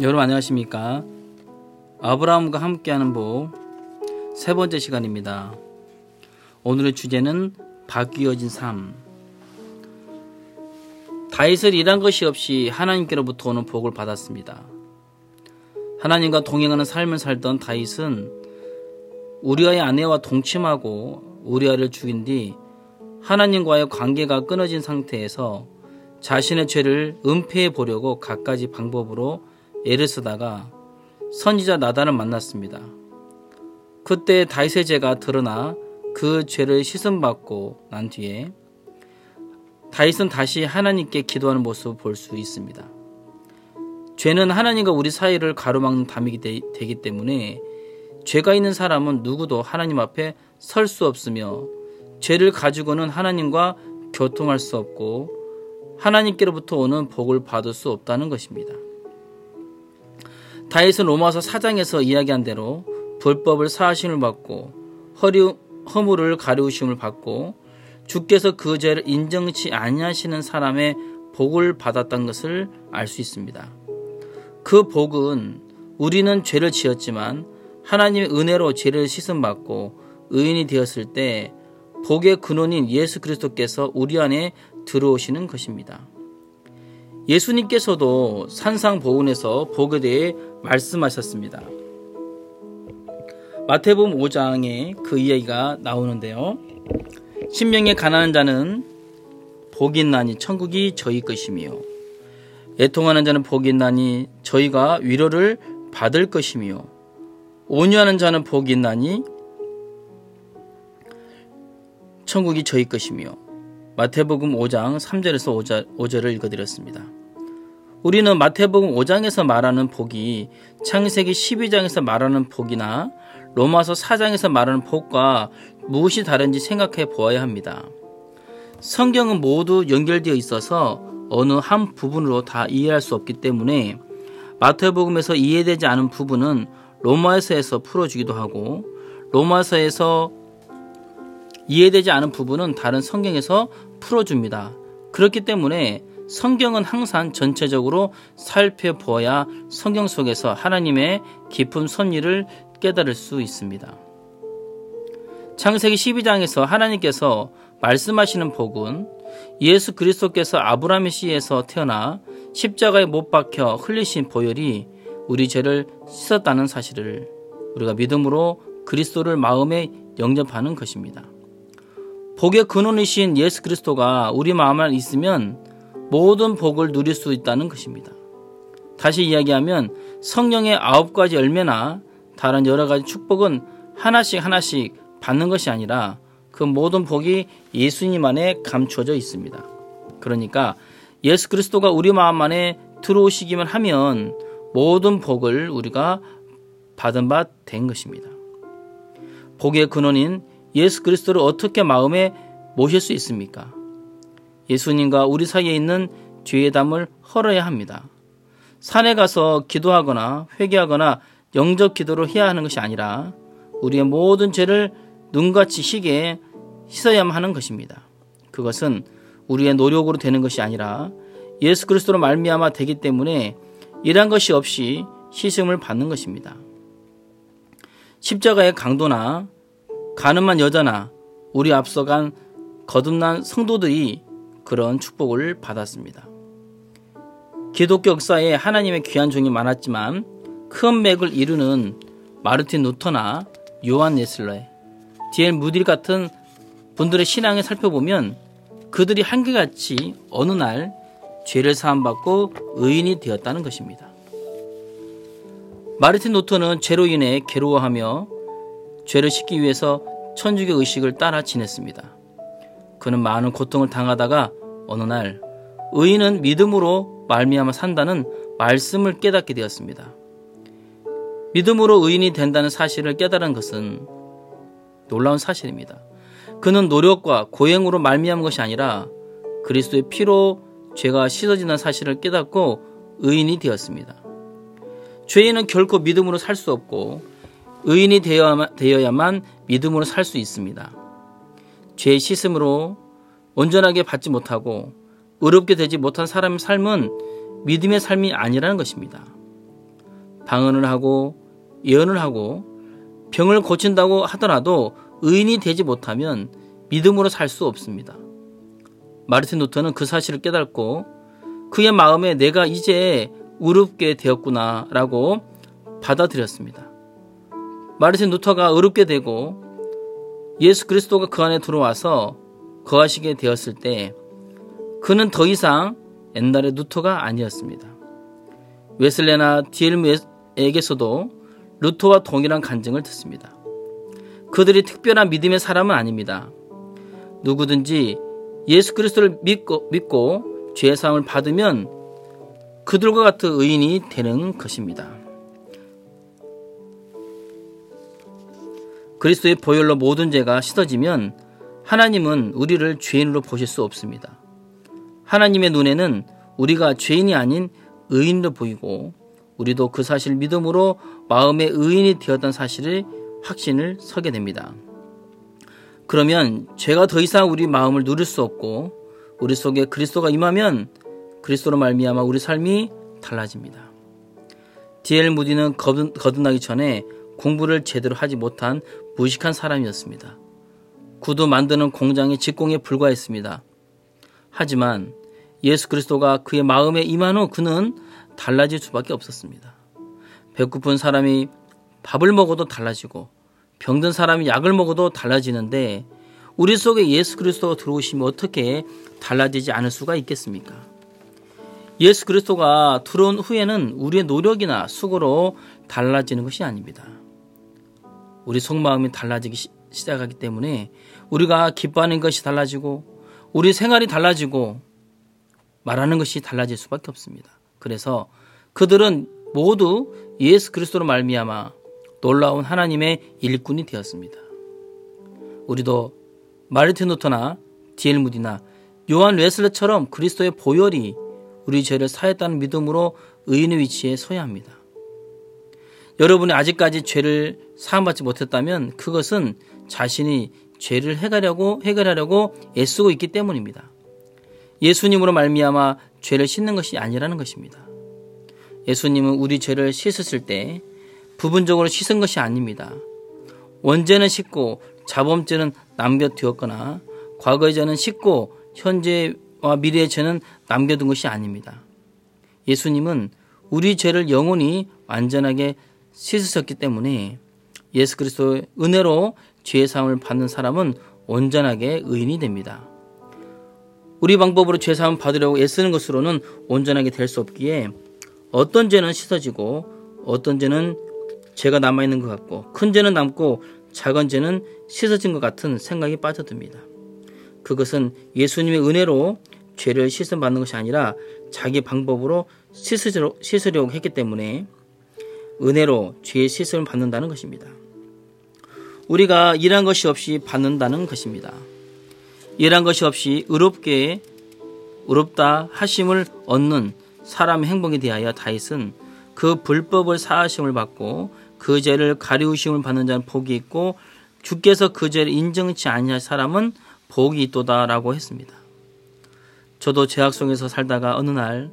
여러분 안녕하십니까? 아브라함과 함께하는 복 세 번째 시간입니다. 오늘의 주제는 바뀌어진 삶. 다윗을 일한 것이 없이 하나님께로부터 오는 복을 받았습니다. 하나님과 동행하는 삶을 살던 다윗은 우리아의 아내와 동침하고 우리아를 죽인 뒤 하나님과의 관계가 끊어진 상태에서 자신의 죄를 은폐해 보려고 갖가지 방법으로 애를 쓰다가 선지자 나단을 만났습니다. 그때 다윗의 죄가 드러나 그 죄를 씻음받고 난 뒤에 다윗은 다시 하나님께 기도하는 모습을 볼 수 있습니다. 죄는 하나님과 우리 사이를 가로막는 담이 되기 때문에 죄가 있는 사람은 누구도 하나님 앞에 설 수 없으며 죄를 가지고는 하나님과 교통할 수 없고 하나님께로부터 오는 복을 받을 수 없다는 것입니다. 다윗은 로마서 4장에서 이야기한 대로 불법을 사하심을 받고 허리, 허물을 가려우심을 받고 주께서 그 죄를 인정치 아니하시는 사람의 복을 받았던 것을 알 수 있습니다. 그 복은 우리는 죄를 지었지만 하나님의 은혜로 죄를 씻음받고 의인이 되었을 때 복의 근원인 예수 그리스도께서 우리 안에 들어오시는 것입니다. 예수님께서도 산상보훈에서 복에 대해 말씀하셨습니다. 마태복음 5장에 그 이야기가 나오는데요. 신명에 가난한 자는 복이 있나니 천국이 저희 것이며 애통하는 자는 복이 있나니 저희가 위로를 받을 것이며 온유하는 자는 복이 있나니 천국이 저희 것이며 마태복음 5장 3절에서 5절, 을 읽어드렸습니다. 우리는 마태복음 5장에서 말하는 복이 창세기 12장에서 말하는 복이나 로마서 4장에서 말하는 복과 무엇이 다른지 생각해 보아야 합니다. 성경은 모두 연결되어 있어서 어느 한 부분으로 다 이해할 수 없기 때문에 마태복음에서 이해되지 않은 부분은 로마서에서 풀어주기도 하고 로마서에서 이해되지 않은 부분은 다른 성경에서 풀어줍니다. 그렇기 때문에 성경은 항상 전체적으로 살펴보아야 성경 속에서 하나님의 깊은 섭리를 깨달을 수 있습니다. 창세기 12장에서 하나님께서 말씀하시는 복은 예수 그리스도께서 아브라함의 씨에서 태어나 십자가에 못 박혀 흘리신 보혈이 우리 죄를 씻었다는 사실을 우리가 믿음으로 그리스도를 마음에 영접하는 것입니다. 복의 근원이신 예수 그리스도가 우리 마음 안에 있으면 모든 복을 누릴 수 있다는 것입니다. 다시 이야기하면 성령의 아홉 가지 열매나 다른 여러 가지 축복은 하나씩 하나씩 받는 것이 아니라 그 모든 복이 예수님 안에 감춰져 있습니다. 그러니까 예수 그리스도가 우리 마음 안에 들어오시기만 하면 모든 복을 우리가 받은 바 된 것입니다. 복의 근원인 예수 그리스도를 어떻게 마음에 모실 수 있습니까? 예수님과 우리 사이에 있는 죄의 담을 헐어야 합니다. 산에 가서 기도하거나 회개하거나 영적 기도를 해야 하는 것이 아니라 우리의 모든 죄를 눈같이 시게 씻어야만 하는 것입니다. 그것은 우리의 노력으로 되는 것이 아니라 예수 그리스도로 말미암아 되기 때문에 일한 것이 없이 시승을 받는 것입니다. 십자가의 강도나 가늠한 여자나 우리 앞서간 거듭난 성도들이 그런 축복을 받았습니다. 기독교 역사에 하나님의 귀한 종이 많았지만 큰 맥을 이루는 마르틴 루터나 요한 네슬러의 디엘 무딜 같은 분들의 신앙을 살펴보면 그들이 한결같이 어느 날 죄를 사함받고 의인이 되었다는 것입니다. 마르틴 루터는 죄로 인해 괴로워하며 죄를 씻기 위해서 천주교 의식을 따라 지냈습니다. 그는 많은 고통을 당하다가 어느 날 의인은 믿음으로 말미암아 산다는 말씀을 깨닫게 되었습니다. 믿음으로 의인이 된다는 사실을 깨달은 것은 놀라운 사실입니다. 그는 노력과 고행으로 말미암은 것이 아니라 그리스도의 피로 죄가 씻어지는 사실을 깨닫고 의인이 되었습니다. 죄인은 결코 믿음으로 살 수 없고 의인이 되어야만 믿음으로 살 수 있습니다. 죄의 씻음으로 온전하게 받지 못하고 의롭게 되지 못한 사람의 삶은 믿음의 삶이 아니라는 것입니다. 방언을 하고 예언을 하고 병을 고친다고 하더라도 의인이 되지 못하면 믿음으로 살 수 없습니다. 마르틴 루터는 그 사실을 깨닫고 그의 마음에 내가 이제 의롭게 되었구나라고 받아들였습니다. 마르틴 루터가 의롭게 되고 예수 그리스도가 그 안에 들어와서 거하시게 되었을 때 그는 더 이상 옛날의 루터가 아니었습니다. 웨슬레나 디엘무에게서도 루터와 동일한 간증을 듣습니다. 그들이 특별한 믿음의 사람은 아닙니다. 누구든지 예수 그리스도를 믿고, 믿고 죄의 사함을 받으면 그들과 같은 의인이 되는 것입니다. 그리스도의 보혈로 모든 죄가 씻어지면 하나님은 우리를 죄인으로 보실 수 없습니다. 하나님의 눈에는 우리가 죄인이 아닌 의인으로 보이고 우리도 그 사실 믿음으로 마음의 의인이 되었던 사실을 확신을 서게 됩니다. 그러면 죄가 더 이상 우리 마음을 누릴 수 없고 우리 속에 그리스도가 임하면 그리스도로 말미암아 우리 삶이 달라집니다. 디엘 무디는 거듭나기 전에 공부를 제대로 하지 못한 무식한 사람이었습니다. 구두 만드는 공장의 직공에 불과했습니다. 하지만 예수 그리스도가 그의 마음에 임한 후 그는 달라질 수밖에 없었습니다. 배고픈 사람이 밥을 먹어도 달라지고 병든 사람이 약을 먹어도 달라지는데 우리 속에 예수 그리스도가 들어오시면 어떻게 달라지지 않을 수가 있겠습니까? 예수 그리스도가 들어온 후에는 우리의 노력이나 수고로 달라지는 것이 아닙니다. 우리 속마음이 달라지기 시 작하기 때문에 우리가 기뻐하는 것이 달라지고 우리 생활이 달라지고 말하는 것이 달라질 수밖에 없습니다. 그래서 그들은 모두 예수 그리스도로 말미암아 놀라운 하나님의 일꾼이 되었습니다. 우리도 마르틴 루터나 디엘 무디나 요한 웨슬레처럼 그리스도의 보혈이 우리 죄를 사했다는 믿음으로 의인의 위치에 서야 합니다. 여러분이 아직까지 죄를 사함받지 못했다면 그것은 자신이 죄를 해결하려고 해결하려고 애쓰고 있기 때문입니다. 예수님으로 말미암아 죄를 씻는 것이 아니라는 것입니다. 예수님은 우리 죄를 씻으실 때 부분적으로 씻은 것이 아닙니다. 원죄는 씻고 자범죄는 남겨두었거나 과거의 죄는 씻고 현재와 미래의 죄는 남겨둔 것이 아닙니다. 예수님은 우리 죄를 영원히 완전하게 씻으셨기 때문에 예수 그리스도의 은혜로 죄의 사함을 받는 사람은 온전하게 의인이 됩니다. 우리 방법으로 죄 사함 받으려고 애쓰는 것으로는 온전하게 될 수 없기에 어떤 죄는 씻어지고 어떤 죄는 죄가 남아 있는 것 같고 큰 죄는 남고 작은 죄는 씻어진 것 같은 생각이 빠져듭니다. 그것은 예수님의 은혜로 죄를 씻음 받는 것이 아니라 자기 방법으로 씻으려고, 했기 때문에 은혜로 죄의 씻음을 받는다는 것입니다. 우리가 일한 것이 없이 받는다는 것입니다. 일한 것이 없이 의롭게 의롭다 하심을 얻는 사람의 행복에 대하여 다윗은 그 불법을 사하심을 받고 그 죄를 가리우심을 받는 자는 복이 있고 주께서 그 죄를 인정치 아니할 사람은 복이 있도다라고 했습니다. 저도 죄악 속에서 살다가 어느 날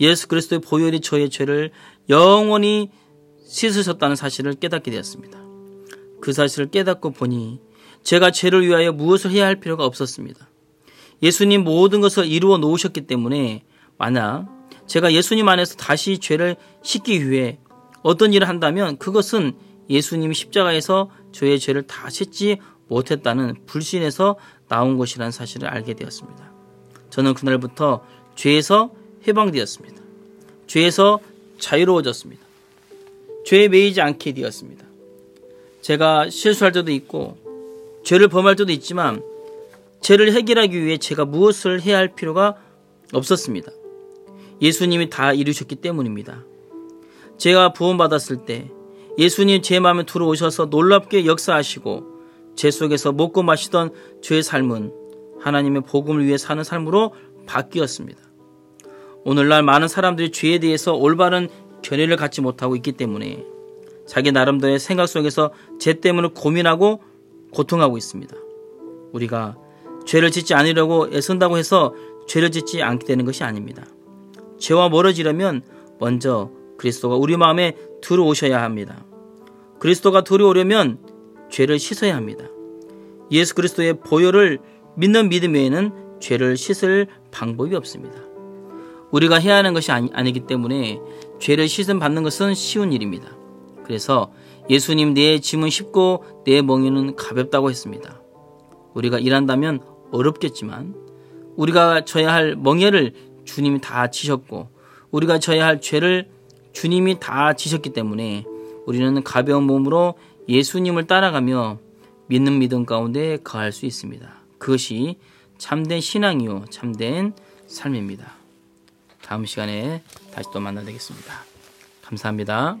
예수 그리스도의 보혈이 저의 죄를 영원히 씻으셨다는 사실을 깨닫게 되었습니다. 그 사실을 깨닫고 보니 제가 죄를 위하여 무엇을 해야 할 필요가 없었습니다. 예수님 모든 것을 이루어 놓으셨기 때문에 만약 제가 예수님 안에서 다시 죄를 씻기 위해 어떤 일을 한다면 그것은 예수님이 십자가에서 저의 죄를 다 씻지 못했다는 불신에서 나온 것이라는 사실을 알게 되었습니다. 저는 그날부터 죄에서 해방되었습니다. 죄에서 자유로워졌습니다. 죄에 매이지 않게 되었습니다. 제가 실수할 때도 있고 죄를 범할 때도 있지만 죄를 해결하기 위해 제가 무엇을 해야 할 필요가 없었습니다. 예수님이 다 이루셨기 때문입니다. 제가 구원받았을 때 예수님 제 마음에 들어오셔서 놀랍게 역사하시고 제 속에서 먹고 마시던 죄의 삶은 하나님의 복음을 위해 사는 삶으로 바뀌었습니다. 오늘날 많은 사람들이 죄에 대해서 올바른 견해를 갖지 못하고 있기 때문에 자기 나름대로의 생각 속에서 죄 때문에 고민하고 고통하고 있습니다. 우리가 죄를 짓지 않으려고 애쓴다고 해서 죄를 짓지 않게 되는 것이 아닙니다. 죄와 멀어지려면 먼저 그리스도가 우리 마음에 들어오셔야 합니다. 그리스도가 들어오려면 죄를 씻어야 합니다. 예수 그리스도의 보혈을 믿는 믿음 외에는 죄를 씻을 방법이 없습니다. 우리가 해야 하는 것이 아니, 아니기 때문에 죄를 씻음 받는 것은 쉬운 일입니다. 그래서 예수님 내 짐은 쉽고 내 멍에는 가볍다고 했습니다. 우리가 일한다면 어렵겠지만 우리가 져야 할 멍에를 주님이 다 지셨고 우리가 져야 할 죄를 주님이 다 지셨기 때문에 우리는 가벼운 몸으로 예수님을 따라가며 믿는 믿음 가운데 거할 수 있습니다. 그것이 참된 신앙이요 참된 삶입니다. 다음 시간에 다시 또 만나 되겠습니다. 감사합니다.